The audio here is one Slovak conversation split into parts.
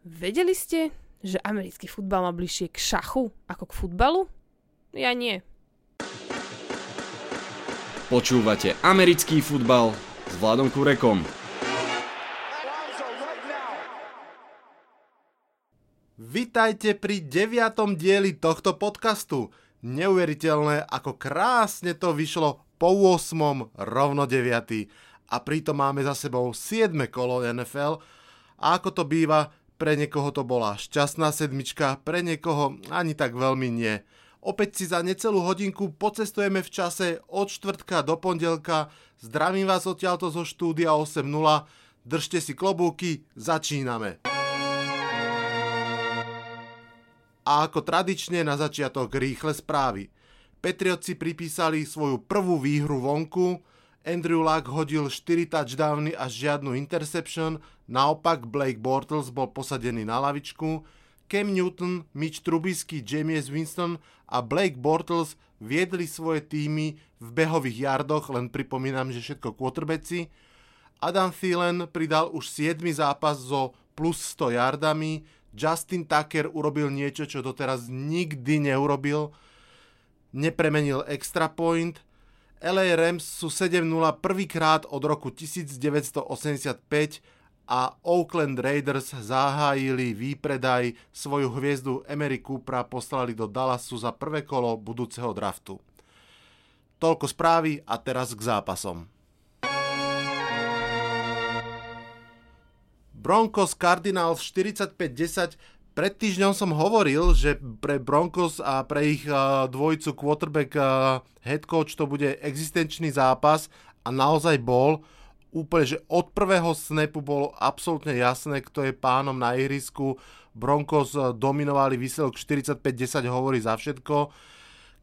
Vedeli ste, že americký futbal má bližšie k šachu ako k futbalu? Ja nie. Počúvate americký futbal s Vladom Kurekom. Vitajte pri deviatom dieli tohto podcastu. Neuveriteľné, ako krásne to vyšlo po 8. rovno 9. A pritom máme za sebou 7. kolo NFL a ako to býva, pre niekoho to bola šťastná sedmička, pre niekoho ani tak veľmi nie. Opäť si za necelú hodinku pocestujeme v čase od štvrtka do pondelka. Zdravím vás odtiaľto zo štúdia 8.0. Držte si klobúky, začíname. A ako tradične na začiatok rýchle správy. Petrioci pripísali svoju prvú výhru vonku, Andrew Luck hodil 4 touchdowny a žiadnu interception, naopak Blake Bortles bol posadený na lavičku, Cam Newton, Mitch Trubisky, James Winston a Blake Bortles viedli svoje týmy v behových jardoch, len pripomínam, že všetko quarterbacki. Adam Thielen pridal už 7 zápas so plus 100 yardami, Justin Tucker urobil niečo, čo doteraz nikdy neurobil, nepremenil extra point – LA Rams sú 7-0 prvýkrát od roku 1985 a Oakland Raiders zahájili výpredaj svoju hviezdu Emery Coopera poslali do Dallasu za prvé kolo budúceho draftu. Toľko správy a teraz k zápasom. Broncos Cardinals 45-10 pred týždňom som hovoril, že pre Broncos a pre ich uh, dvojicu quarterback uh, head coach to bude existenčný zápas a naozaj bol. Úplne, že od prvého snapu bolo absolútne jasné, kto je pánom na ihrisku. Broncos uh, dominovali výsledok 45-10, hovorí za všetko.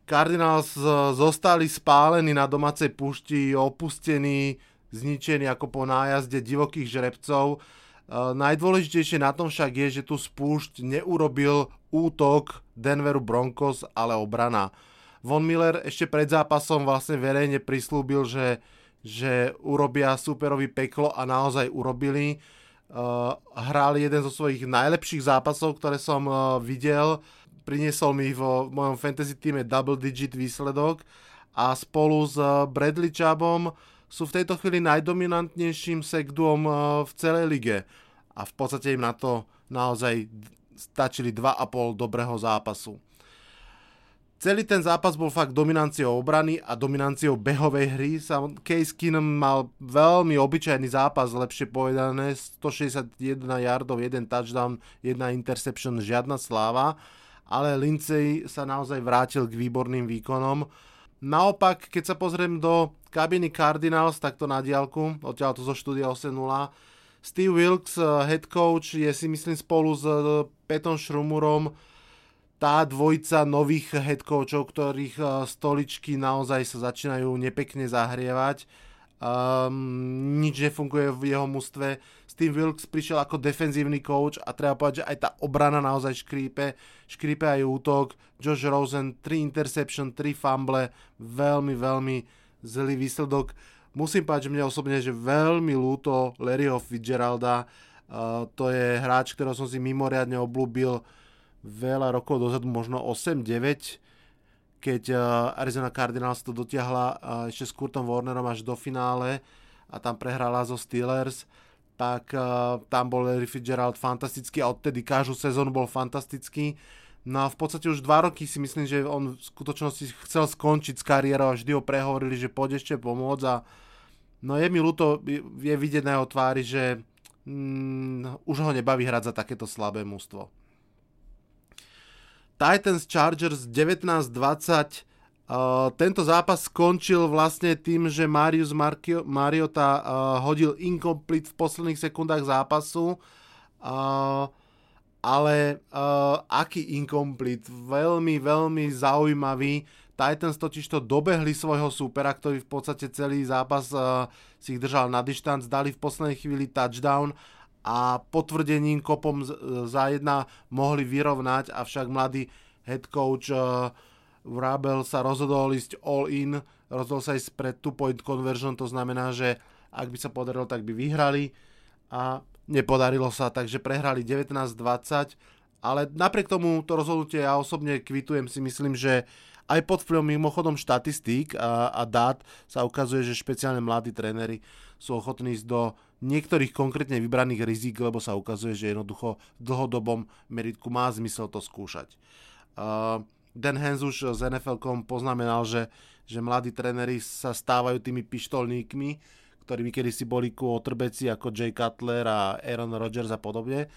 Cardinals zostali spálení na domácej pušti, opustení, zničení ako po nájazde divokých žrebcov najdôležitejšie na tom však je, že tu spúšť neurobil útok Denveru Broncos, ale obrana. Von Miller ešte pred zápasom vlastne verejne prislúbil, že, že urobia superový peklo a naozaj urobili. Uh, hrali jeden zo svojich najlepších zápasov, ktoré som uh, videl. Priniesol mi vo mojom fantasy týme double digit výsledok a spolu s Bradley Chubbom sú v tejto chvíli najdominantnejším sekduom eh, v celej lige. A v podstate im na to naozaj stačili 2,5 dobrého zápasu. Celý ten zápas bol fakt dominanciou obrany a dominanciou behovej hry. Case Keenum mal veľmi obyčajný zápas, lepšie povedané, 161 yardov, 1 touchdown, 1 interception, žiadna sláva, ale Lindsay sa naozaj vrátil k výborným výkonom. Naopak, keď sa pozriem do kabiny Cardinals, takto na diálku, odtiaľ to zo štúdia 8.0, Steve Wilkes, eh, head coach, je si myslím spolu s eh, Petom Šrumurom tá dvojica nových head coachov, ktorých eh, stoličky naozaj sa začínajú nepekne zahrievať Um, nič nefunguje v jeho mústve. Steve Wilkes prišiel ako defenzívny coach a treba povedať, že aj tá obrana naozaj škrípe. Škrípe aj útok. Josh Rosen, 3 interception, 3 fumble. Veľmi, veľmi zlý výsledok. Musím povedať, že mne osobne že veľmi ľúto Larryho Fitzgeralda. Uh, to je hráč, ktorého som si mimoriadne oblúbil veľa rokov dozadu, možno 8-9 keď eh, Arizona Cardinals to dotiahla eh, ešte s Kurtom Warnerom až do finále a tam prehrala zo Steelers, tak uh, tam bol Larry Fitzgerald fantastický a odtedy každú sezónu bol fantastický. No a v podstate už dva roky si myslím, že on v skutočnosti chcel skončiť s kariérou a vždy ho prehovorili, že poď ešte pomôcť a no je mi ľúto, je vidieť na jeho tvári, že mm, už ho nebaví hrať za takéto slabé mústvo. Titans Chargers 19-20. Tento zápas skončil vlastne tým, že Marius Markio, Mariota uh, hodil incomplete v posledných sekundách zápasu. Uh, ale uh, aký incomplete? Veľmi, veľmi zaujímavý. Titans totiž to dobehli svojho supera, ktorý v podstate celý zápas uh, si ich držal na dištanc, dali v poslednej chvíli touchdown a potvrdením kopom za jedna mohli vyrovnať, avšak mladý head coach uh, Vrabel sa rozhodol ísť all in, rozhodol sa ísť pre two point conversion, to znamená, že ak by sa podarilo, tak by vyhrali a nepodarilo sa, takže prehrali 19-20, ale napriek tomu to rozhodnutie ja osobne kvitujem si myslím, že aj pod vplyvom mimochodom štatistík a, a dát sa ukazuje, že špeciálne mladí tréneri sú ochotní ísť do niektorých konkrétne vybraných rizik, lebo sa ukazuje, že jednoducho v dlhodobom meritku má zmysel to skúšať. Uh, Dan Hens už z NFL.com poznamenal, že, že mladí tréneri sa stávajú tými pištolníkmi, ktorými kedysi boli quarterbacki ako Jay Cutler a Aaron Rodgers a podobne.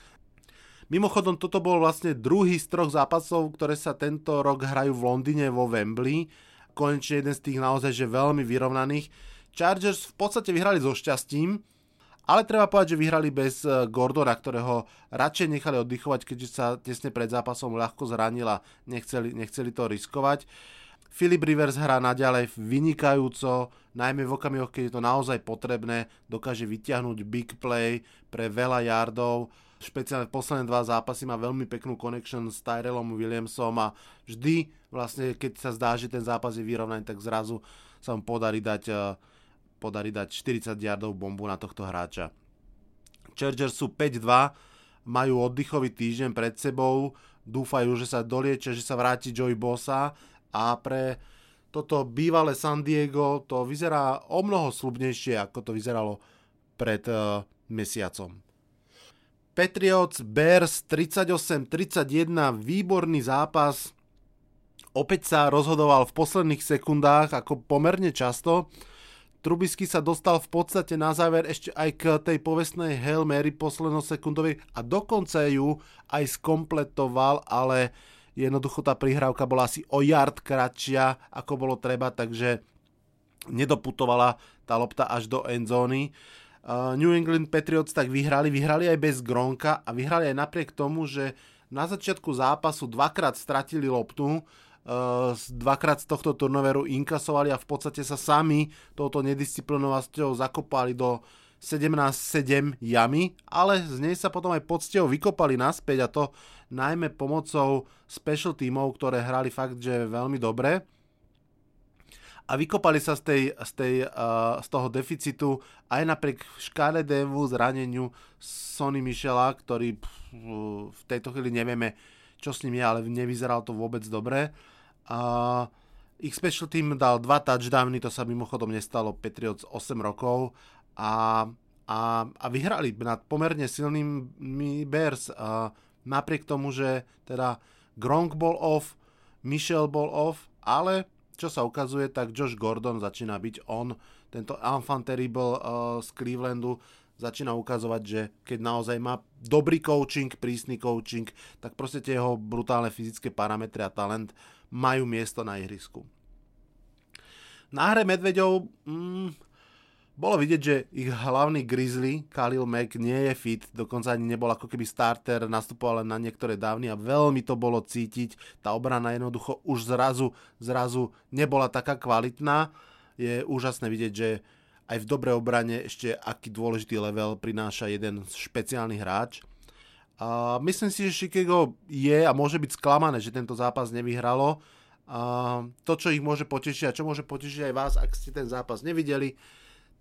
Mimochodom, toto bol vlastne druhý z troch zápasov, ktoré sa tento rok hrajú v Londýne vo Wembley. Konečne jeden z tých naozaj že veľmi vyrovnaných. Chargers v podstate vyhrali so šťastím, ale treba povedať, že vyhrali bez eh, Gordona, ktorého radšej nechali oddychovať, keďže sa tesne pred zápasom ľahko zranil a nechceli, nechceli to riskovať. Philip Rivers hrá naďalej vynikajúco, najmä v okamihoch, keď je to naozaj potrebné, dokáže vyťahnuť big play pre veľa yardov. Špeciálne v posledné dva zápasy má veľmi peknú connection s Tyrellom Williamsom a vždy vlastne, keď sa zdá, že ten zápas je vyrovnaný, tak zrazu sa mu podarí dať, eh, podarí dať 40 yardov bombu na tohto hráča. Chargers sú 5-2, majú oddychový týždeň pred sebou, dúfajú, že sa doliečia, že sa vráti Joey Bossa a pre toto bývalé San Diego to vyzerá o mnoho slubnejšie, ako to vyzeralo pred uh, mesiacom. Patriots Bears 38-31, výborný zápas. Opäť sa rozhodoval v posledných sekundách, ako pomerne často. Trubisky sa dostal v podstate na záver ešte aj k tej povestnej Hail Mary poslednosekundovej a dokonca ju aj skompletoval, ale jednoducho tá prihrávka bola asi o yard kratšia, ako bolo treba, takže nedoputovala tá lopta až do endzóny. New England Patriots tak vyhrali, vyhrali aj bez Gronka a vyhrali aj napriek tomu, že na začiatku zápasu dvakrát stratili loptu, dvakrát z tohto turnoveru inkasovali a v podstate sa sami touto nedisciplinovasťou zakopali do 17-7 jamy, ale z nej sa potom aj poctivo vykopali naspäť a to najmä pomocou special tímov, ktoré hrali fakt, že veľmi dobre a vykopali sa z, tej, z, tej, uh, z toho deficitu aj napriek škaredému zraneniu Sony Michela, ktorý pff, v tejto chvíli nevieme, čo s ním je, ale nevyzeral to vôbec dobre. Uh, ich special team dal dva touchdowny, to sa mimochodom nestalo Patriots 8 rokov a, a, a vyhrali nad pomerne silnými Bears. Uh, napriek tomu, že teda Gronk bol off, Michel bol off, ale čo sa ukazuje, tak Josh Gordon začína byť on, tento enfant terrible uh, z Clevelandu, začína ukazovať, že keď naozaj má dobrý coaching, prísny coaching, tak proste tie jeho brutálne fyzické parametre a talent majú miesto na ihrisku. Na hre Medveďov, mm, bolo vidieť, že ich hlavný grizzly, Khalil Mack, nie je fit, dokonca ani nebol ako keby starter, nastupoval len na niektoré dávny a veľmi to bolo cítiť. Tá obrana jednoducho už zrazu, zrazu nebola taká kvalitná. Je úžasné vidieť, že aj v dobrej obrane ešte aký dôležitý level prináša jeden špeciálny hráč. A myslím si, že Chicago je a môže byť sklamané, že tento zápas nevyhralo. A to, čo ich môže potešiť a čo môže potešiť aj vás, ak ste ten zápas nevideli,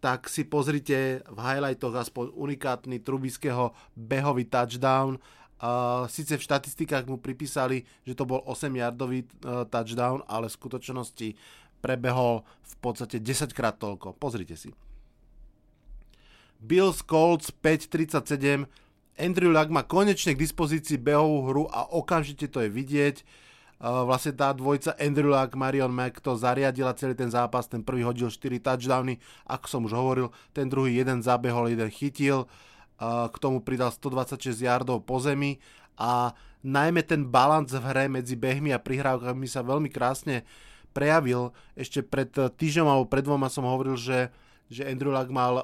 tak si pozrite v highlightoch aspoň unikátny Trubiského behový touchdown. Uh, Sice v štatistikách mu pripísali, že to bol 8-yardový uh, touchdown, ale v skutočnosti prebehol v podstate 10 krát toľko. Pozrite si. Bills Colts 5.37 Andrew Luck má konečne k dispozícii behovú hru a okamžite to je vidieť vlastne tá dvojca Andrew Luck, Marion Mack to zariadila celý ten zápas, ten prvý hodil 4 touchdowny, ako som už hovoril, ten druhý jeden zabehol, jeden chytil, k tomu pridal 126 yardov po zemi a najmä ten balans v hre medzi behmi a prihrávkami sa veľmi krásne prejavil. Ešte pred týždňom alebo pred dvoma som hovoril, že, že Andrew Luck mal uh,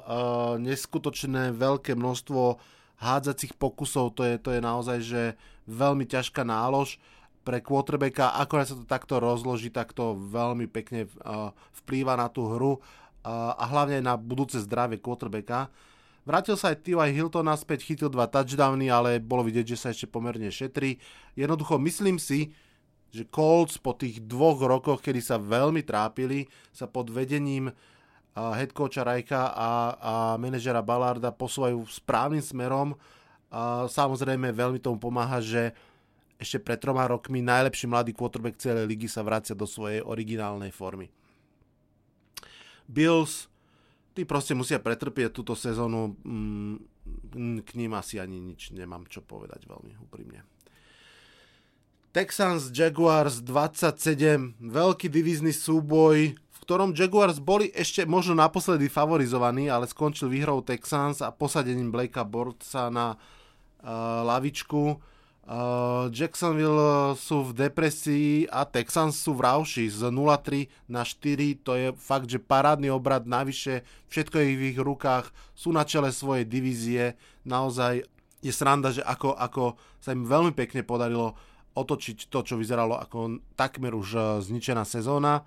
neskutočné veľké množstvo hádzacích pokusov, to je, to je naozaj že veľmi ťažká nálož pre quarterbacka, ako sa to takto rozloží, tak to veľmi pekne uh, vplýva na tú hru uh, a hlavne na budúce zdravie quarterbacka. Vrátil sa aj T.Y. Hilton naspäť, chytil dva touchdowny, ale bolo vidieť, že sa ešte pomerne šetrí. Jednoducho myslím si, že Colts po tých dvoch rokoch, kedy sa veľmi trápili, sa pod vedením head coacha Rajka a, a manažera Ballarda posúvajú správnym smerom. A samozrejme veľmi tomu pomáha, že ešte pred troma rokmi najlepší mladý quarterback celej ligy sa vracia do svojej originálnej formy. Bills, tí proste musia pretrpieť túto sezónu, mm, k ním asi ani nič nemám čo povedať veľmi úprimne. Texans Jaguars 27, veľký divízny súboj, ktorom Jaguars boli ešte možno naposledy favorizovaní, ale skončil výhrou Texans a posadením Blakea Bortsa na uh, lavičku. Uh, Jacksonville sú v depresii a Texans sú v rauši z 0-3 na 4. To je fakt, že parádny obrad, navyše všetko je v ich rukách, sú na čele svojej divízie. Naozaj je sranda, že ako, ako sa im veľmi pekne podarilo otočiť to, čo vyzeralo ako takmer už e, zničená sezóna.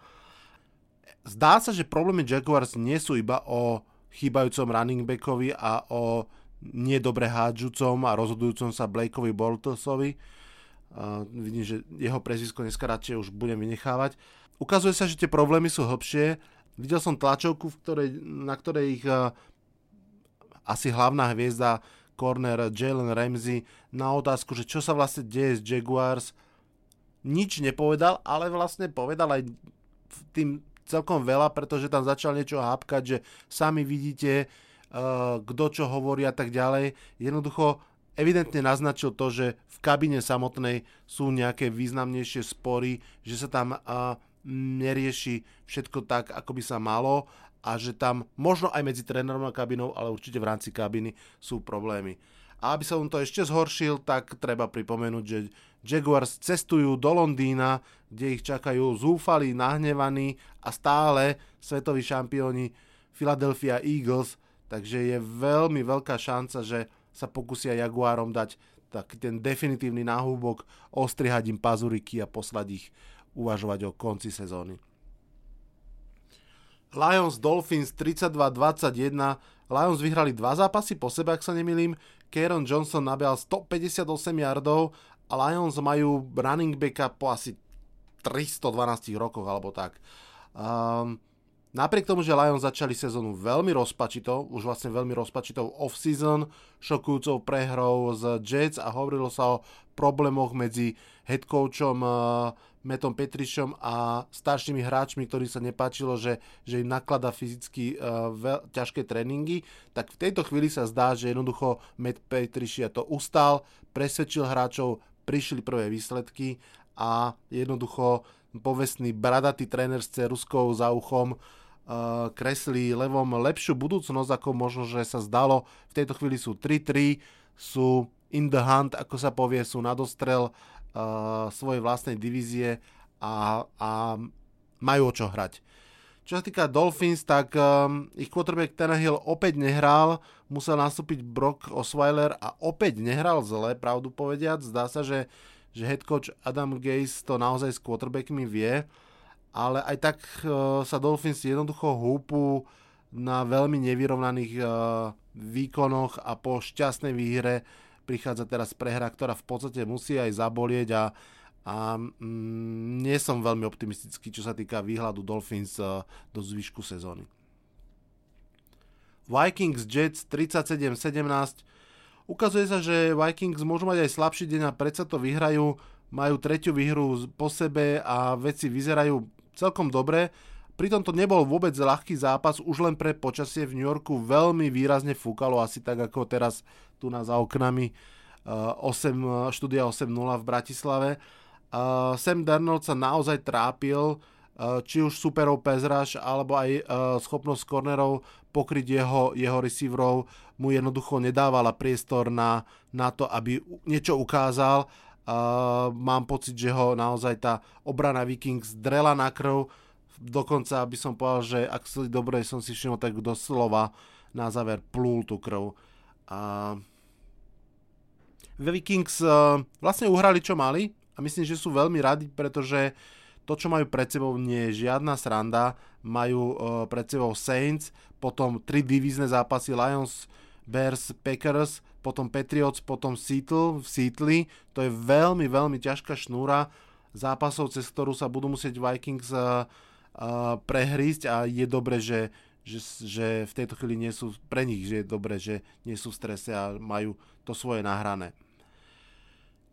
Zdá sa, že problémy Jaguars nie sú iba o chýbajúcom running backovi a o nedobre hádžucom a rozhodujúcom sa Blakeovi Bortlesovi. Uh, vidím, že jeho prezvisko dneska radšej už budem vynechávať. Ukazuje sa, že tie problémy sú hlbšie. Videl som tlačovku, v ktorej, na ktorej ich uh, asi hlavná hviezda corner Jalen Ramsey na otázku, že čo sa vlastne deje s Jaguars, nič nepovedal, ale vlastne povedal aj tým celkom veľa, pretože tam začal niečo hápkať, že sami vidíte, uh, kto čo hovorí a tak ďalej. Jednoducho evidentne naznačil to, že v kabine samotnej sú nejaké významnejšie spory, že sa tam uh, nerieši všetko tak, ako by sa malo a že tam možno aj medzi trénerom a kabinou, ale určite v rámci kabiny sú problémy. A aby som to ešte zhoršil, tak treba pripomenúť, že Jaguars cestujú do Londýna, kde ich čakajú zúfalí, nahnevaní a stále svetoví šampióni Philadelphia Eagles, takže je veľmi veľká šanca, že sa pokusia Jaguárom dať taký ten definitívny náhubok, ostrihať im pazuriky a poslať ich uvažovať o konci sezóny. Lions Dolphins 32-21. Lions vyhrali dva zápasy po sebe, ak sa nemýlim. Kieron Johnson nabehal 158 yardov Lions majú running backa po asi 312 rokoch alebo tak. Um, Napriek tomu, že Lions začali sezónu veľmi rozpačito, už vlastne veľmi rozpačitou off-season, šokujúcou prehrou z Jets a hovorilo sa o problémoch medzi head coachom uh, Metom Petrišom a staršími hráčmi, ktorí sa nepáčilo, že, že im naklada fyzicky uh, veľ, ťažké tréningy, tak v tejto chvíli sa zdá, že jednoducho Met Petrišia to ustal, presvedčil hráčov, prišli prvé výsledky a jednoducho povestný bradatý tréner s ceruskou za uchom uh, kreslí levom lepšiu budúcnosť, ako možno, že sa zdalo. V tejto chvíli sú 3-3, sú in the hunt, ako sa povie, sú na dostrel uh, svojej vlastnej divízie a, a majú o čo hrať. Čo sa týka Dolphins, tak um, ich quarterback Tannehill opäť nehral, musel nastúpiť Brock Osweiler a opäť nehral zle, pravdu povediac. Zdá sa, že, že head coach Adam Gase to naozaj s quarterbackmi vie, ale aj tak uh, sa Dolphins jednoducho húpu na veľmi nevyrovnaných uh, výkonoch a po šťastnej výhre prichádza teraz prehra, ktorá v podstate musí aj zabolieť a, a mm, nie som veľmi optimistický, čo sa týka výhľadu Dolphins uh, do zvyšku sezóny. Vikings Jets 37-17 Ukazuje sa, že Vikings môžu mať aj slabší deň a predsa to vyhrajú, majú tretiu výhru po sebe a veci vyzerajú celkom dobre. Pritom to nebol vôbec ľahký zápas, už len pre počasie v New Yorku veľmi výrazne fúkalo, asi tak ako teraz tu na za oknami 8, eh, štúdia 8.0 v Bratislave. Uh, Sam Darnold sa naozaj trápil, uh, či už superov Pezraž, alebo aj uh, schopnosť cornerov pokryť jeho, jeho receiverov mu jednoducho nedávala priestor na, na to, aby niečo ukázal. Uh, mám pocit, že ho naozaj tá obrana Vikings drela na krv, dokonca by som povedal, že ak si dobre som si všimol, tak doslova na záver plúl tú krv. A Vikings uh, vlastne uhrali čo mali a myslím, že sú veľmi radi, pretože to, čo majú pred sebou, nie je žiadna sranda. Majú uh, pred sebou Saints, potom tri divízne zápasy Lions, Bears, Packers, potom Patriots, potom Seattle v Seattle. To je veľmi, veľmi ťažká šnúra zápasov, cez ktorú sa budú musieť Vikings uh, prehrísť a je dobre, že, že, že v tejto chvíli nie sú, pre nich, že je dobré, že nie sú v strese a majú to svoje nahrané.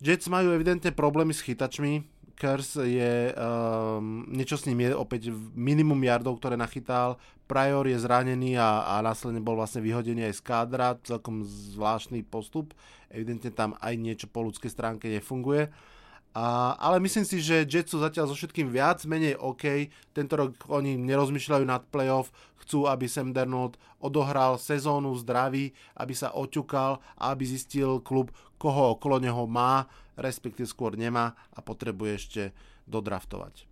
Jets majú evidentne problémy s chytačmi. Kers je, um, niečo s ním je opäť minimum yardov, ktoré nachytal. Prior je zranený a, a následne bol vlastne vyhodený aj z kádra, celkom zvláštny postup. Evidentne tam aj niečo po ľudskej stránke nefunguje. A, ale myslím si, že Jets sú zatiaľ so všetkým viac menej OK. Tento rok oni nerozmýšľajú nad playoff, chcú, aby Sam Darnold odohral sezónu zdravý, aby sa oťukal a aby zistil klub, koho okolo neho má, respektíve skôr nemá a potrebuje ešte dodraftovať.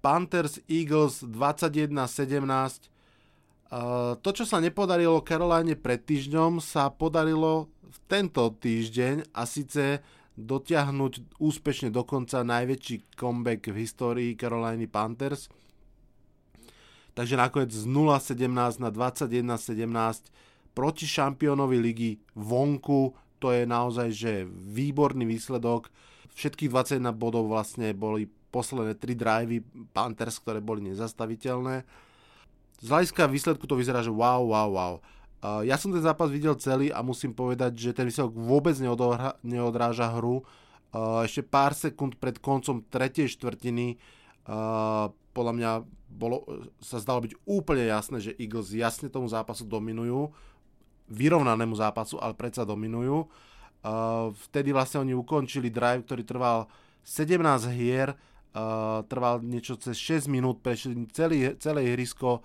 Panthers Eagles 21-17 to, čo sa nepodarilo Caroline pred týždňom, sa podarilo v tento týždeň a síce dotiahnuť úspešne dokonca najväčší comeback v histórii Caroliny Panthers. Takže nakoniec z 0-17 na 21-17 proti šampiónovi ligy vonku, to je naozaj že výborný výsledok. Všetkých 21 bodov vlastne boli posledné 3 drivey Panthers, ktoré boli nezastaviteľné. Z hľadiska výsledku to vyzerá, že wow, wow, wow. Uh, ja som ten zápas videl celý a musím povedať, že ten výsledok vôbec neodhra, neodráža hru. Uh, ešte pár sekúnd pred koncom tretej štvrtiny uh, podľa mňa bolo, sa zdalo byť úplne jasné, že Eagles jasne tomu zápasu dominujú. Vyrovnanému zápasu, ale predsa dominujú. Vtedy vlastne oni ukončili drive, ktorý trval 17 hier, trval niečo cez 6 minút, prešli celé ihrisko,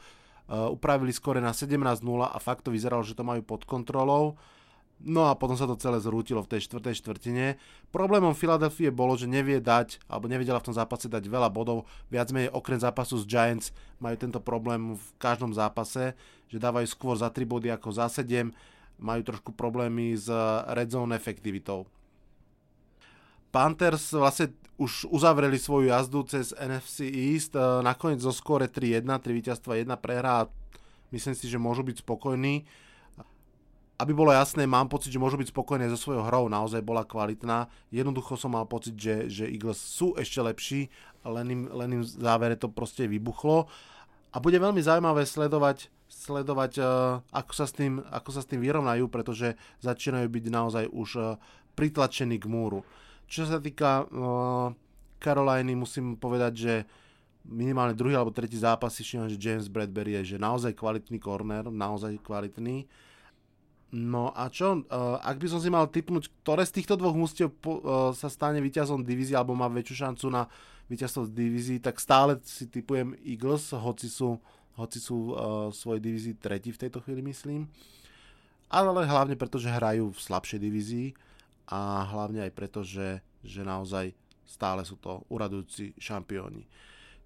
upravili skore na 17-0 a fakt to vyzeralo, že to majú pod kontrolou. No a potom sa to celé zrútilo v tej štvrtej štvrtine. Problémom Filadelfie bolo, že nevie dať, alebo nevedela v tom zápase dať veľa bodov. Viac menej okrem zápasu s Giants majú tento problém v každom zápase, že dávajú skôr za 3 body ako za 7. Majú trošku problémy s red zone efektivitou. Panthers vlastne už uzavreli svoju jazdu cez NFC East, e, nakoniec zo skóre 3-1, 3 víťazstva, 1 prehra myslím si, že môžu byť spokojní. Aby bolo jasné, mám pocit, že môžu byť spokojní so svojou hrou, naozaj bola kvalitná. Jednoducho som mal pocit, že, že Eagles sú ešte lepší, len im, len im v závere to proste vybuchlo. A bude veľmi zaujímavé sledovať, sledovať uh, ako, sa s tým, ako sa s tým vyrovnajú, pretože začínajú byť naozaj už uh, pritlačení k múru. Čo sa týka Caroliny, musím povedať, že minimálne druhý alebo tretí zápas si všimám, že James Bradbury je že naozaj kvalitný corner, naozaj kvalitný. No a čo, uh, ak by som si mal typnúť, ktoré z týchto dvoch mústiev uh, sa stane víťazom divízie alebo má väčšiu šancu na víťazstvo z divízii, tak stále si typujem Eagles, hoci sú, hoci sú uh, svojej divízii tretí v tejto chvíli, myslím. Ale hlavne preto, že hrajú v slabšej divízii a hlavne aj preto, že, že naozaj stále sú to uradujúci šampióni.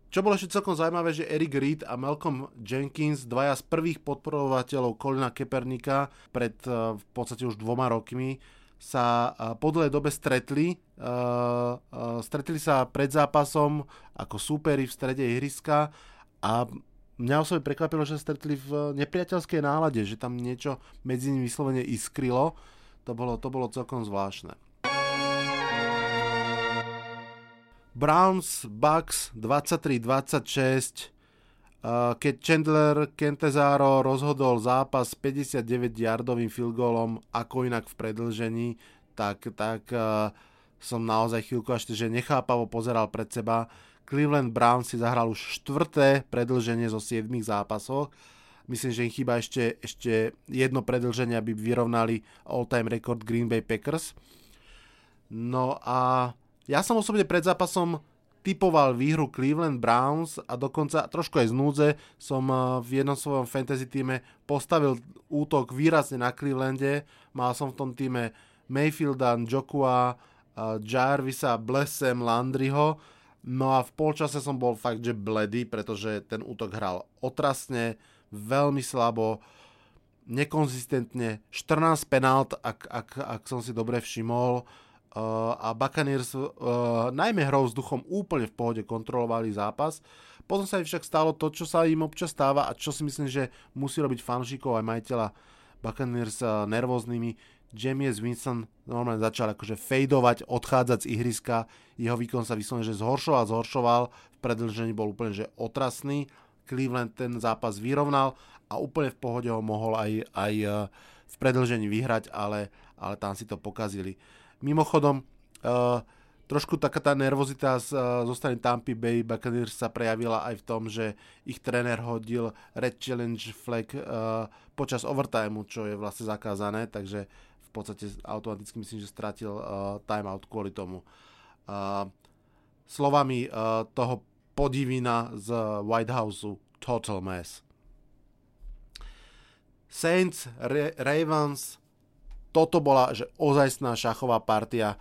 Čo bolo ešte celkom zaujímavé, že Eric Reed a Malcolm Jenkins, dvaja z prvých podporovateľov Kolina Kepernika pred eh, v podstate už dvoma rokmi, sa eh, po dlhej dobe stretli. Uh, stretli sa pred zápasom ako súperi v strede ihriska a mňa osobne prekvapilo, že sa stretli v nepriateľskej nálade, že tam niečo medzi nimi vyslovene iskrilo to bolo, to bolo celkom zvláštne. Browns, Bucks 23-26, keď Chandler Kentezaro rozhodol zápas 59-yardovým field goalom ako inak v predlžení, tak, tak uh, som naozaj chvíľku až že nechápavo pozeral pred seba. Cleveland Browns si zahral už štvrté predlženie zo 7 zápasoch Myslím, že im chýba ešte, ešte jedno predlženie, aby vyrovnali all-time record Green Bay Packers. No a ja som osobne pred zápasom typoval výhru Cleveland Browns a dokonca trošku aj z núdze som eh, v jednom svojom fantasy týme postavil útok výrazne na Clevelande. Mal som v tom týme Mayfielda, Jokua, eh, Jarvisa, Blessem, Landryho. No a v polčase som bol fakt, že bledy, pretože ten útok hral otrasne, veľmi slabo, nekonzistentne, 14 penalt, ak, ak, ak som si dobre všimol. Uh, a Buccaneers uh, najmä hrou s duchom úplne v pohode kontrolovali zápas. Potom sa im však stalo to, čo sa im občas stáva a čo si myslím, že musí robiť fanšikov aj majiteľa Buccaneers uh, nervóznymi. James Winston normálne začal akože fejdovať, odchádzať z ihriska. Jeho výkon sa vyslovene, že zhoršoval, zhoršoval. V predlžení bol úplne že otrasný Cleveland ten zápas vyrovnal a úplne v pohode ho mohol aj, aj e, v predlžení vyhrať, ale, ale tam si to pokazili. Mimochodom, uh, trošku taká tá nervozita z, uh, zo strany Tampa Bay Buccaneers sa prejavila aj v tom, že ich tréner hodil Red Challenge flag uh, počas overtimeu, čo je vlastne zakázané, takže v podstate automaticky myslím, že stratil uh, timeout kvôli tomu. Uh, slovami uh, toho podivina z White Houseu Total Mess. Saints, Ra- Ravens, toto bola že ozajstná šachová partia.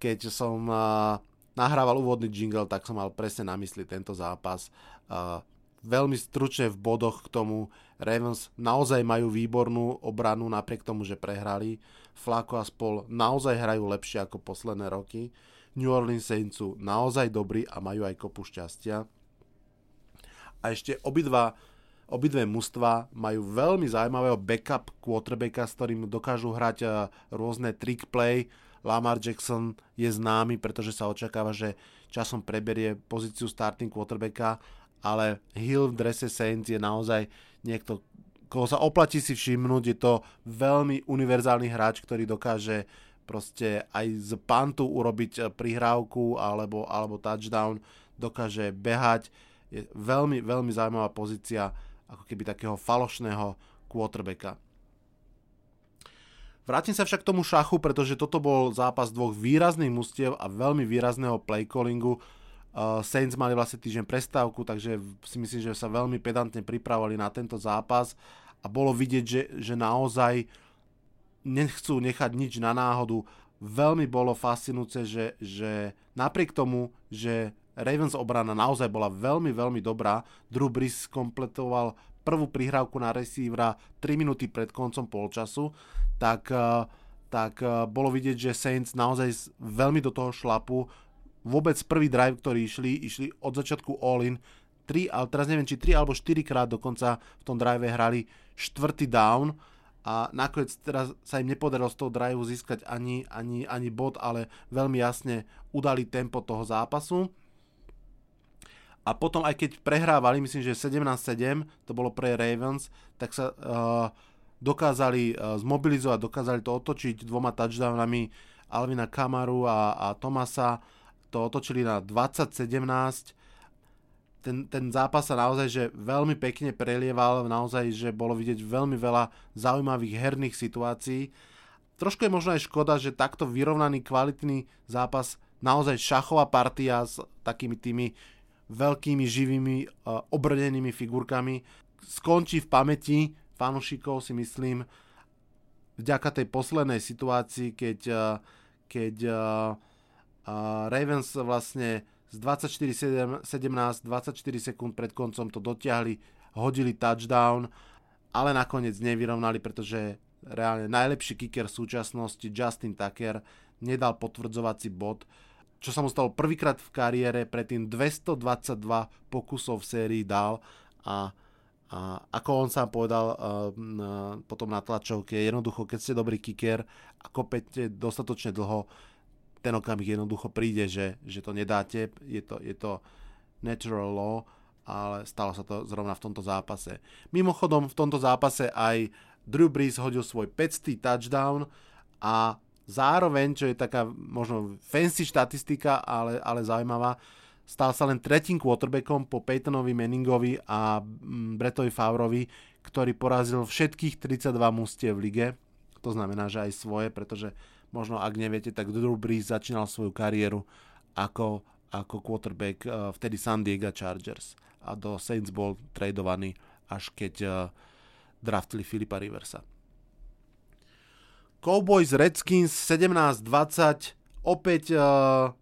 Keď som uh, nahrával úvodný jingle, tak som mal presne na mysli tento zápas. Uh, veľmi stručne v bodoch k tomu. Ravens naozaj majú výbornú obranu napriek tomu, že prehrali. Flako a spol naozaj hrajú lepšie ako posledné roky. New Orleans Saints sú naozaj dobrí a majú aj kopu šťastia. A ešte obidva, obidve mužstva majú veľmi zaujímavého backup quarterbacka, s ktorým dokážu hrať eh, rôzne trick play. Lamar Jackson je známy, pretože sa očakáva, že časom preberie pozíciu starting quarterbacka, ale Hill v drese Saints je naozaj niekto, koho sa oplatí si všimnúť, je to veľmi univerzálny hráč, ktorý dokáže proste aj z pantu urobiť eh, prihrávku alebo, alebo touchdown, dokáže behať. Je veľmi, veľmi zaujímavá pozícia ako keby takého falošného quarterbacka. Vrátim sa však k tomu šachu, pretože toto bol zápas dvoch výrazných mustiev a veľmi výrazného playcallingu. Uh, Saints mali vlastne týždeň prestávku, takže si myslím, že sa veľmi pedantne pripravovali na tento zápas a bolo vidieť, že, že naozaj nechcú nechať nič na náhodu. Veľmi bolo fascinujúce, že, že napriek tomu, že Ravens obrana naozaj bola veľmi, veľmi dobrá, Drew Brees kompletoval prvú prihrávku na receivera 3 minúty pred koncom polčasu, tak, eh, tak eh, bolo vidieť, že Saints naozaj veľmi do toho šlapu. Vôbec prvý drive, ktorý išli, išli od začiatku all-in, 3, ale teraz neviem, či 3 alebo 4 krát dokonca v tom drive hrali štvrtý down a nakoniec teraz sa im nepodarilo z toho drive získať ani, ani, ani bod, ale veľmi jasne udali tempo toho zápasu. A potom aj keď prehrávali, myslím, že 17-7, to bolo pre Ravens, tak sa uh, dokázali uh, zmobilizovať, dokázali to otočiť dvoma touchdownami Alvina Kamaru a, a Tomasa. To otočili na 20-17 ten, ten zápas sa naozaj že veľmi pekne prelieval, naozaj, že bolo vidieť veľmi veľa zaujímavých herných situácií. Trošku je možno aj škoda, že takto vyrovnaný kvalitný zápas, naozaj šachová partia s takými tými veľkými živými uh, obrnenými figurkami skončí v pamäti fanúšikov si myslím vďaka tej poslednej situácii, keď, uh, keď uh, Ravens vlastne z 24-17, 24 sekúnd pred koncom to dotiahli, hodili touchdown, ale nakoniec nevyrovnali, pretože reálne najlepší kicker v súčasnosti Justin Tucker nedal potvrdzovací bod, čo sa mu stalo prvýkrát v kariére, predtým 222 pokusov v sérii dal a, a ako on sám povedal uh, uh, potom na tlačovke, jednoducho, keď ste dobrý kicker a kopete dostatočne dlho, ten okamih jednoducho príde, že, že to nedáte, je to, je to natural law, ale stalo sa to zrovna v tomto zápase. Mimochodom, v tomto zápase aj Drew Brees hodil svoj 500 touchdown a zároveň, čo je taká možno fancy štatistika, ale, ale zaujímavá, stal sa len tretím quarterbackom po Peytonovi Manningovi a mm, Bretovi Favrovi, ktorý porazil všetkých 32 mustie v lige. To znamená, že aj svoje, pretože Možno ak neviete, tak Drew Brees začínal svoju kariéru ako, ako quarterback uh, vtedy San Diego Chargers a do Saints bol tradovaný až keď uh, draftili Filipa Riversa. Cowboys Redskins 17-20 opäť uh,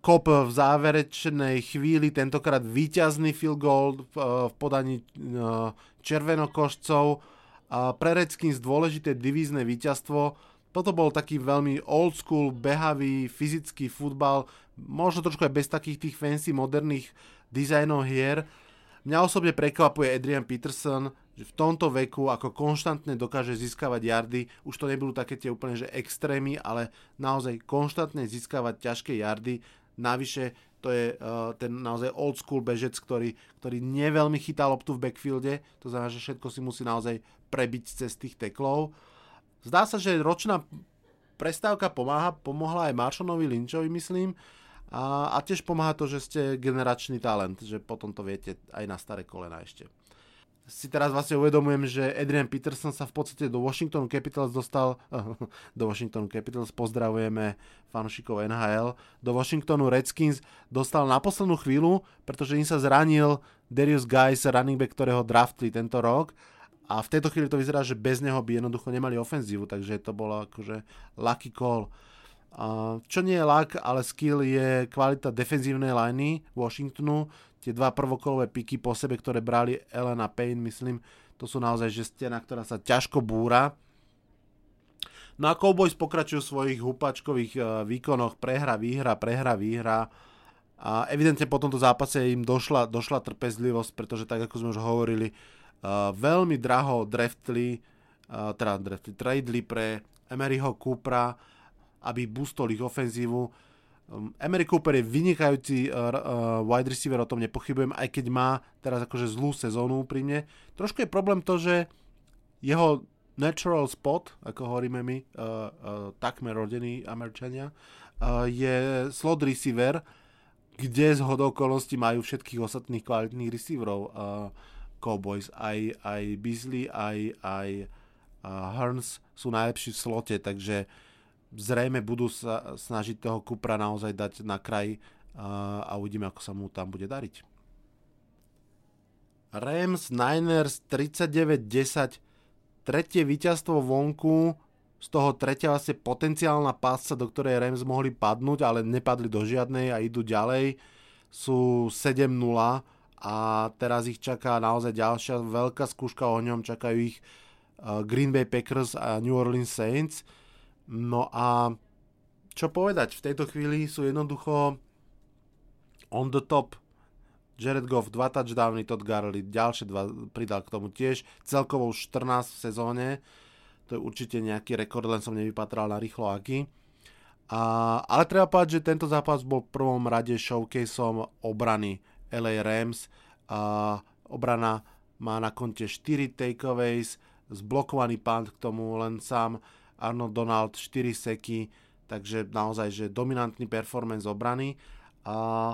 kop v záverečnej chvíli, tentokrát víťazný field goal uh, v podaní uh, červenokošcov. Uh, pre Redskins dôležité divízne víťazstvo toto bol taký veľmi old school, behavý, fyzický futbal, možno trošku aj bez takých tých fancy moderných dizajnov hier. Mňa osobne prekvapuje Adrian Peterson, že v tomto veku ako konštantne dokáže získavať jardy, už to nebudú také tie úplne že extrémy, ale naozaj konštantne získavať ťažké jardy. Navyše to je uh, ten naozaj old school bežec, ktorý, ktorý neveľmi chytá loptu v backfielde, to znamená, že všetko si musí naozaj prebiť cez tých teklov. Zdá sa, že ročná prestávka pomáha, pomohla aj Marshonovi Lynchovi, myslím, a, a tiež pomáha to, že ste generačný talent, že potom to viete aj na staré kolena ešte. Si teraz vlastne uvedomujem, že Adrian Peterson sa v podstate do Washington Capitals dostal, do Washington Capitals pozdravujeme fanúšikov NHL, do Washingtonu Redskins dostal na poslednú chvíľu, pretože im sa zranil Darius Guys, running back, ktorého draftli tento rok a v tejto chvíli to vyzerá, že bez neho by jednoducho nemali ofenzívu, takže to bolo akože lucky call. Čo nie je luck, ale skill je kvalita defenzívnej liney Washingtonu, tie dva prvokolové piky po sebe, ktoré brali Elena Payne, myslím, to sú naozaj že stena, ktorá sa ťažko búra. No a Cowboys pokračujú v svojich hupačkových uh, výkonoch, prehra, výhra, prehra, výhra. A evidentne po tomto zápase im došla, došla trpezlivosť, pretože tak ako sme už hovorili, uh, veľmi draho draftli, uh, teda draftli, tradeli pre Emeryho Coopera, aby boostol ich ofenzívu Um, Emery Cooper je vynikajúci uh, uh, wide receiver, o tom nepochybujem, aj keď má teraz akože zlú sezónu pri mne. Trošku je problém to, že jeho natural spot, ako hovoríme my, uh, uh, takmer rodení Američania, uh, je slot receiver, kde z hodou okolností majú všetkých ostatných kvalitných receiverov uh, Cowboys. Aj, aj Beasley, aj, aj Hearns sú najlepší v slote, takže zrejme budú sa snažiť toho Kupra naozaj dať na kraj a uvidíme, ako sa mu tam bude dariť. Rams Niners 39-10 tretie víťazstvo vonku z toho tretia vlastne potenciálna pásca, do ktorej Rams mohli padnúť, ale nepadli do žiadnej a idú ďalej. Sú 7-0 a teraz ich čaká naozaj ďalšia veľká skúška o ňom. Čakajú ich Green Bay Packers a New Orleans Saints. No a čo povedať, v tejto chvíli sú jednoducho on the top. Jared Goff, dva touchdowny, Todd Garley, ďalšie dva pridal k tomu tiež, celkovo 14 v sezóne, to je určite nejaký rekord, len som nevypatral na rýchlo aký. A, ale treba povedať, že tento zápas bol v prvom rade showcaseom obrany LA Rams. A obrana má na konte 4 takeaways, zblokovaný punt k tomu len sám Arnold Donald 4 seky, takže naozaj, že dominantný performance obrany. A,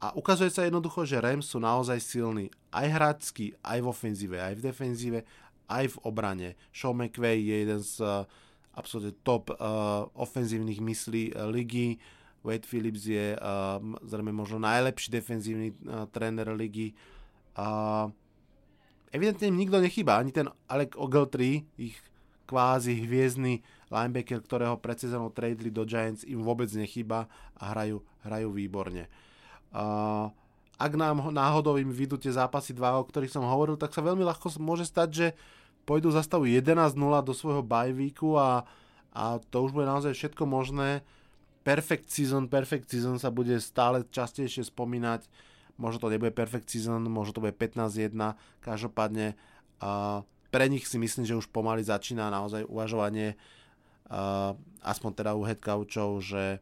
a ukazuje sa jednoducho, že Rams sú naozaj silní aj hráčsky, aj v ofenzíve, aj v defenzíve, aj v obrane. Sean McVay je jeden z uh, absolútne top uh, ofenzívnych myslí uh, ligy. Wade Phillips je uh, zrejme možno najlepší defenzívny uh, tréner ligy. Uh, evidentne im nikto nechýba, ani ten Alec Ogletree, ich kvázi hviezdny linebacker, ktorého pred sezónou tradeli do Giants, im vôbec nechýba a hrajú, hrajú výborne. Uh, ak nám náhodou im vyjdú tie zápasy 2, o ktorých som hovoril, tak sa veľmi ľahko môže stať, že pôjdu za stavu 11-0 do svojho weeku a, a to už bude naozaj všetko možné. Perfect season, perfect season sa bude stále častejšie spomínať. Možno to nebude perfect season, možno to bude 15-1. Každopádne uh, pre nich si myslím, že už pomaly začína naozaj uvažovanie uh, aspoň teda u head coachov, že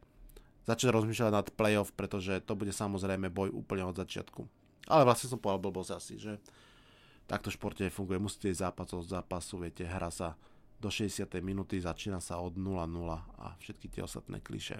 začať rozmýšľať nad playoff, pretože to bude samozrejme boj úplne od začiatku. Ale vlastne som povedal blbosť asi, že takto športe funguje, musíte ísť zápas od zápasu, viete, hra sa do 60. minúty, začína sa od 0-0 a všetky tie ostatné kliše.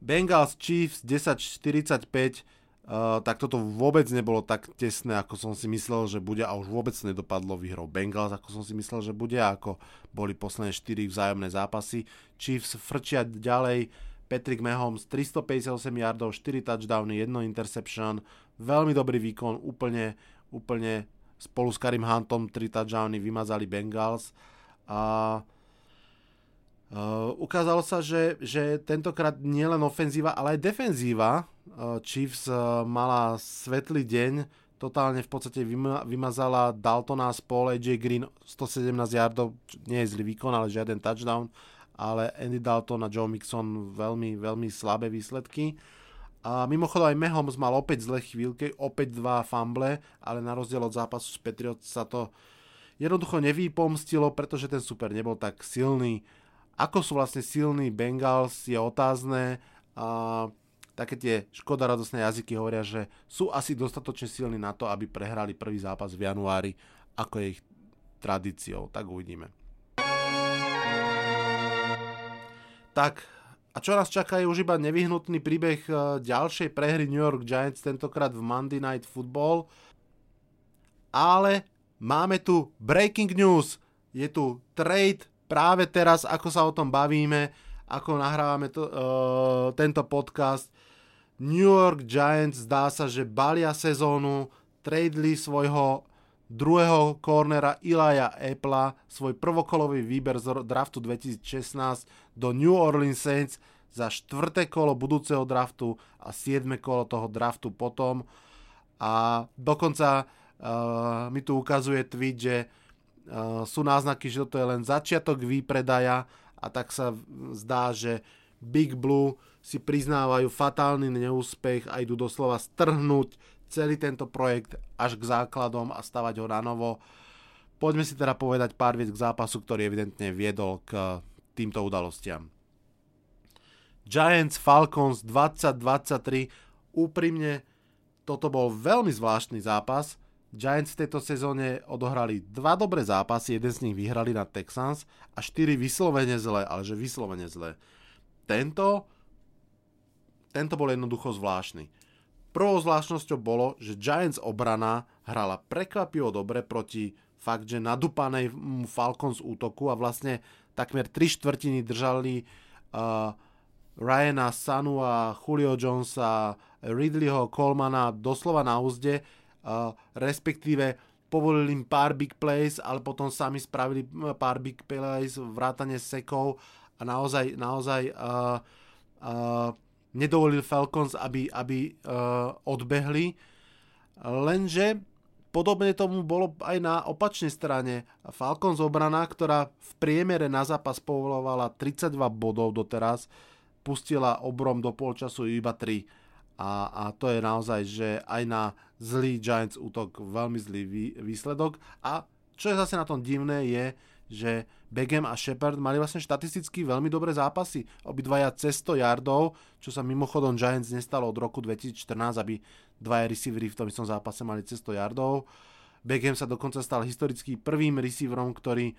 Bengals Chiefs 10-45 Uh, tak toto vôbec nebolo tak tesné, ako som si myslel, že bude a už vôbec nedopadlo výhrou Bengals, ako som si myslel, že bude ako boli posledné 4 vzájomné zápasy. Chiefs frčia ďalej, Patrick Mahomes 358 yardov, 4 touchdowny, 1 interception, veľmi dobrý výkon, úplne, úplne spolu s Karim Huntom 3 touchdowny vymazali Bengals. A uh, ukázalo sa, že, že tentokrát nielen ofenzíva, ale aj defenzíva Eh, Chiefs eh, mala svetlý deň, totálne v podstate vymazala Daltona z AJ Green 117 yardov, nie je zlý výkon, ale žiaden touchdown, ale Andy Dalton a Joe Mixon veľmi, veľmi slabé výsledky. A mimochodom aj Mahomes mal opäť zlé chvíľky, opäť dva fumble, ale na rozdiel od zápasu s Patriots sa to jednoducho nevýpomstilo, pretože ten super nebol tak silný. Ako sú vlastne silní Bengals je otázne, uh, také tie škoda radosné jazyky hovoria, že sú asi dostatočne silní na to, aby prehrali prvý zápas v januári, ako je ich tradíciou. Tak uvidíme. Tak, a čo nás čaká je už iba nevyhnutný príbeh e, ďalšej prehry New York Giants, tentokrát v Monday Night Football. Ale máme tu breaking news. Je tu trade práve teraz, ako sa o tom bavíme, ako nahrávame to, uh, tento podcast. New York Giants zdá sa, že balia sezónu, tradeli svojho druhého cornera Ilaja Epla, svoj prvokolový výber z draftu 2016 do New Orleans Saints za štvrté kolo budúceho draftu a siedme kolo toho draftu potom. A dokonca uh, mi tu ukazuje tweet, že sú náznaky, že toto je len začiatok výpredaja a tak sa zdá, že Big Blue si priznávajú fatálny neúspech a idú doslova strhnúť celý tento projekt až k základom a stavať ho na novo. Poďme si teda povedať pár viec k zápasu, ktorý evidentne viedol k týmto udalostiam. Giants Falcons 2023 úprimne toto bol veľmi zvláštny zápas. Giants v tejto sezóne odohrali dva dobré zápasy, jeden z nich vyhrali na Texans a štyri vyslovene zle, ale že vyslovene zle. Tento, tento bol jednoducho zvláštny. Prvou zvláštnosťou bolo, že Giants obrana hrala prekvapivo dobre proti fakt, že nadúpanej Falcons útoku a vlastne takmer 3 štvrtiny držali uh, Ryana Sanu a Julio Jonesa, Ridleyho Colemana doslova na úzde, respektíve povolili im pár big plays, ale potom sami spravili pár big plays, vrátane sekov a naozaj, naozaj uh, uh, nedovolil Falcons, aby, aby uh, odbehli. Lenže podobne tomu bolo aj na opačnej strane. Falcons obrana, ktorá v priemere na zápas povolovala 32 bodov doteraz, pustila obrom do polčasu iba 3. A, a to je naozaj, že aj na zlý Giants útok veľmi zlý vý, výsledok. A čo je zase na tom divné je, že Begem a Shepard mali vlastne štatisticky veľmi dobré zápasy. Obidvaja cez 100 yardov, čo sa mimochodom Giants nestalo od roku 2014, aby dvaja receivery v tom istom zápase mali cez 100 yardov. Begem sa dokonca stal historicky prvým receiverom, ktorý,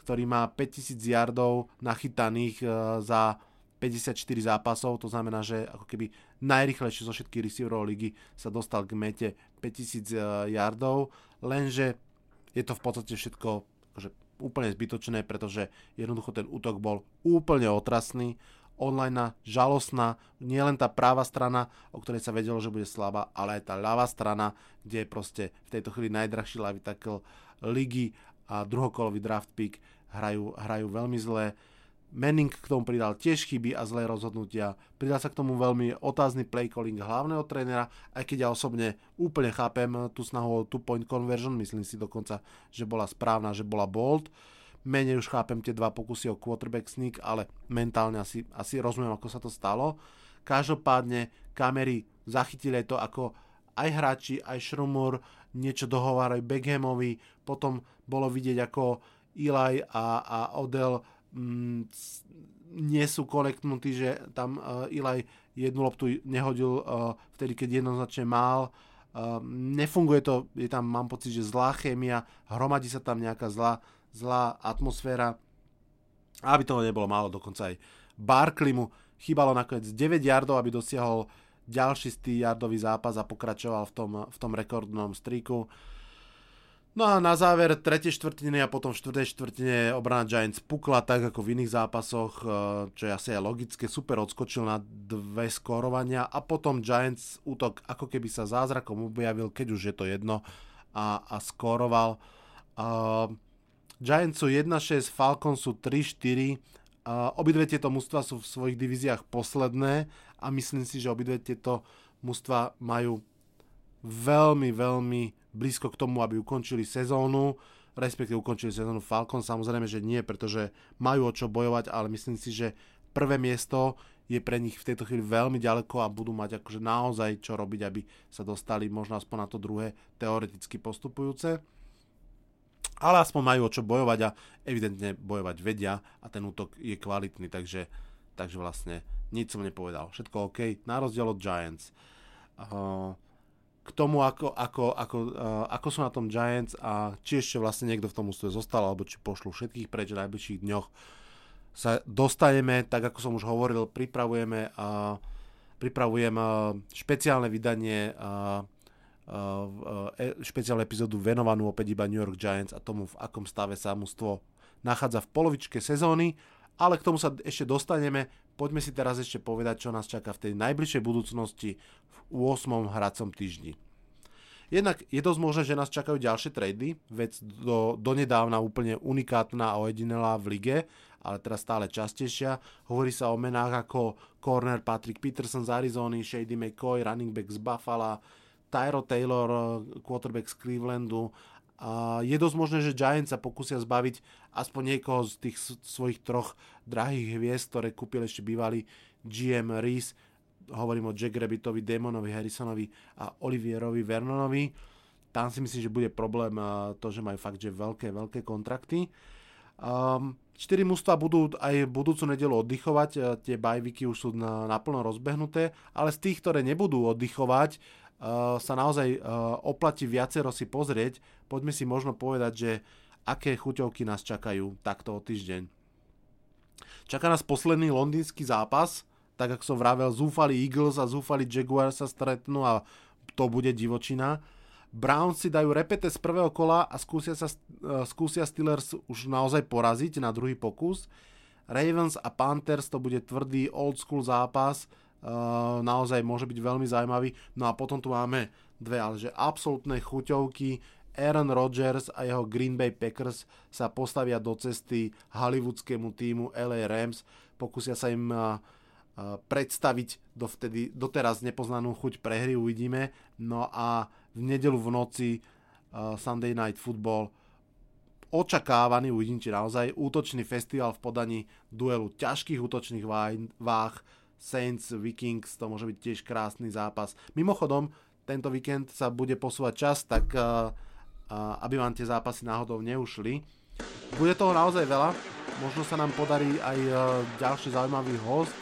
ktorý má 5000 yardov nachytaných e, za 54 zápasov, to znamená, že ako keby najrychlejšie zo všetkých receiverov ligy sa dostal k mete 5000 e, yardov, lenže je to v podstate všetko akože úplne zbytočné, pretože jednoducho ten útok bol úplne otrasný, online žalostná, nielen tá práva strana, o ktorej sa vedelo, že bude slabá, ale aj tá ľavá strana, kde je proste v tejto chvíli najdrahší ľavý tackle ligy a druhokolový draft pick hrajú, hrajú veľmi zlé Manning k tomu pridal tiež chyby a zlé rozhodnutia. Pridal sa k tomu veľmi otázny play calling hlavného trénera, aj keď ja osobne úplne chápem tú snahu o two point conversion, myslím si dokonca, že bola správna, že bola bold. Menej už chápem tie dva pokusy o quarterback sneak, ale mentálne asi, asi rozumiem, ako sa to stalo. Každopádne kamery zachytili to, ako aj hráči, aj Šrumur niečo dohovárajú Beckhamovi, potom bolo vidieť, ako Eli a, a Odell mm, nie sú korektnutí, že tam uh, Eli jednu loptu nehodil uh, vtedy, keď jednoznačne mal. Uh, nefunguje to, je tam, mám pocit, že zlá chémia, hromadí sa tam nejaká zlá, zlá atmosféra. Aby toho nebolo málo, dokonca aj Barkley mu chýbalo nakoniec 9 yardov, aby dosiahol ďalší 100 yardový zápas a pokračoval v tom, v tom rekordnom streaku. Uh, No a na záver tretie štvrtiny a potom v štvrtej štvrtine obrana Giants pukla tak ako v iných zápasoch, eh, čo je asi aj logické. Super odskočil na dve skórovania a potom Giants útok ako keby sa zázrakom objavil, keď už je to jedno a, a skóroval. Uh, Giants sú 1-6, Falcons sú 3-4. Uh, obidve tieto mužstva sú v svojich divíziách posledné a myslím si, že obidve tieto mužstva majú veľmi, veľmi blízko k tomu, aby ukončili sezónu, respektíve ukončili sezónu Falcon, samozrejme, že nie, pretože majú o čo bojovať, ale myslím si, že prvé miesto je pre nich v tejto chvíli veľmi ďaleko a budú mať akože naozaj čo robiť, aby sa dostali možno aspoň na to druhé teoreticky postupujúce. Ale aspoň majú o čo bojovať a evidentne bojovať vedia a ten útok je kvalitný, takže takže vlastne nič som nepovedal. Všetko OK, na rozdiel od Giants. Uh, k tomu, ako, ako, ako, uh, ako sú na tom Giants a či ešte vlastne niekto v tom ústve zostal, alebo či pošlu všetkých preč v najbližších dňoch, sa dostaneme, tak ako som už hovoril, pripravujeme, uh, pripravujem uh, špeciálne vydanie uh, uh, špeciálnu epizódu venovanú opäť iba New York Giants a tomu, v akom stave sa mužstvo nachádza v polovičke sezóny, ale k tomu sa ešte dostaneme. Poďme si teraz ešte povedať, čo nás čaká v tej najbližšej budúcnosti v 8. hracom týždni. Jednak je dosť možné, že nás čakajú ďalšie trady, vec do, donedávna úplne unikátna a ojedinelá v lige, ale teraz stále častejšia. Hovorí sa o menách ako corner Patrick Peterson z Arizony, Shady McCoy, running back z Buffalo, Tyro Taylor, quarterback z Clevelandu. Je dosť možné, že Giants sa pokúsia zbaviť aspoň niekoho z tých svojich troch drahých hviezd, ktoré kúpil ešte bývalý GM Reese. Hovorím o Jack Rabbitovi, Damonovi Harrisonovi a Olivierovi Vernonovi. Tam si myslím, že bude problém to, že majú fakt že veľké, veľké kontrakty. Um, 4 mužstva budú aj budúcu nedelu oddychovať, tie bajviky už sú na, naplno rozbehnuté, ale z tých, ktoré nebudú oddychovať, sa naozaj uh, oplatí viacero si pozrieť. Poďme si možno povedať, že aké chuťovky nás čakajú takto o týždeň. Čaká nás posledný londýnsky zápas, tak ako som vravel, zúfali Eagles a zúfali Jaguars sa stretnú a to bude divočina. Browns si dajú repete z prvého kola a skúsia, sa, uh, skúsia Steelers už naozaj poraziť na druhý pokus. Ravens a Panthers to bude tvrdý old school zápas, naozaj môže byť veľmi zaujímavý. No a potom tu máme dve, ale že absolútne chuťovky. Aaron Rodgers a jeho Green Bay Packers sa postavia do cesty hollywoodskému týmu LA Rams. Pokúsia sa im uh, predstaviť dovtedy, doteraz nepoznanú chuť prehry, uvidíme. No a v nedelu v noci Sunday Night Football očakávaný, uvidím či naozaj, útočný festival v podaní duelu ťažkých útočných váh Saints, Vikings, to môže byť tiež krásny zápas. Mimochodom, tento víkend sa bude posúvať čas, tak uh, uh, aby vám tie zápasy náhodou neušli. Bude toho naozaj veľa, možno sa nám podarí aj uh, ďalší zaujímavý host,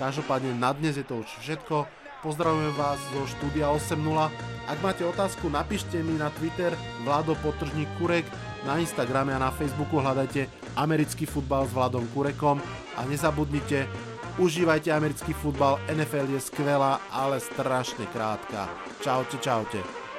Každopádne na dnes je to už všetko. Pozdravujem vás zo štúdia 8.0. Ak máte otázku, napíšte mi na Twitter Vlado Potržník Kurek, na Instagrame a na Facebooku hľadajte americký futbal s Vladom Kurekom a nezabudnite, užívajte americký futbal, NFL je skvelá, ale strašne krátka. Čaute, čaute.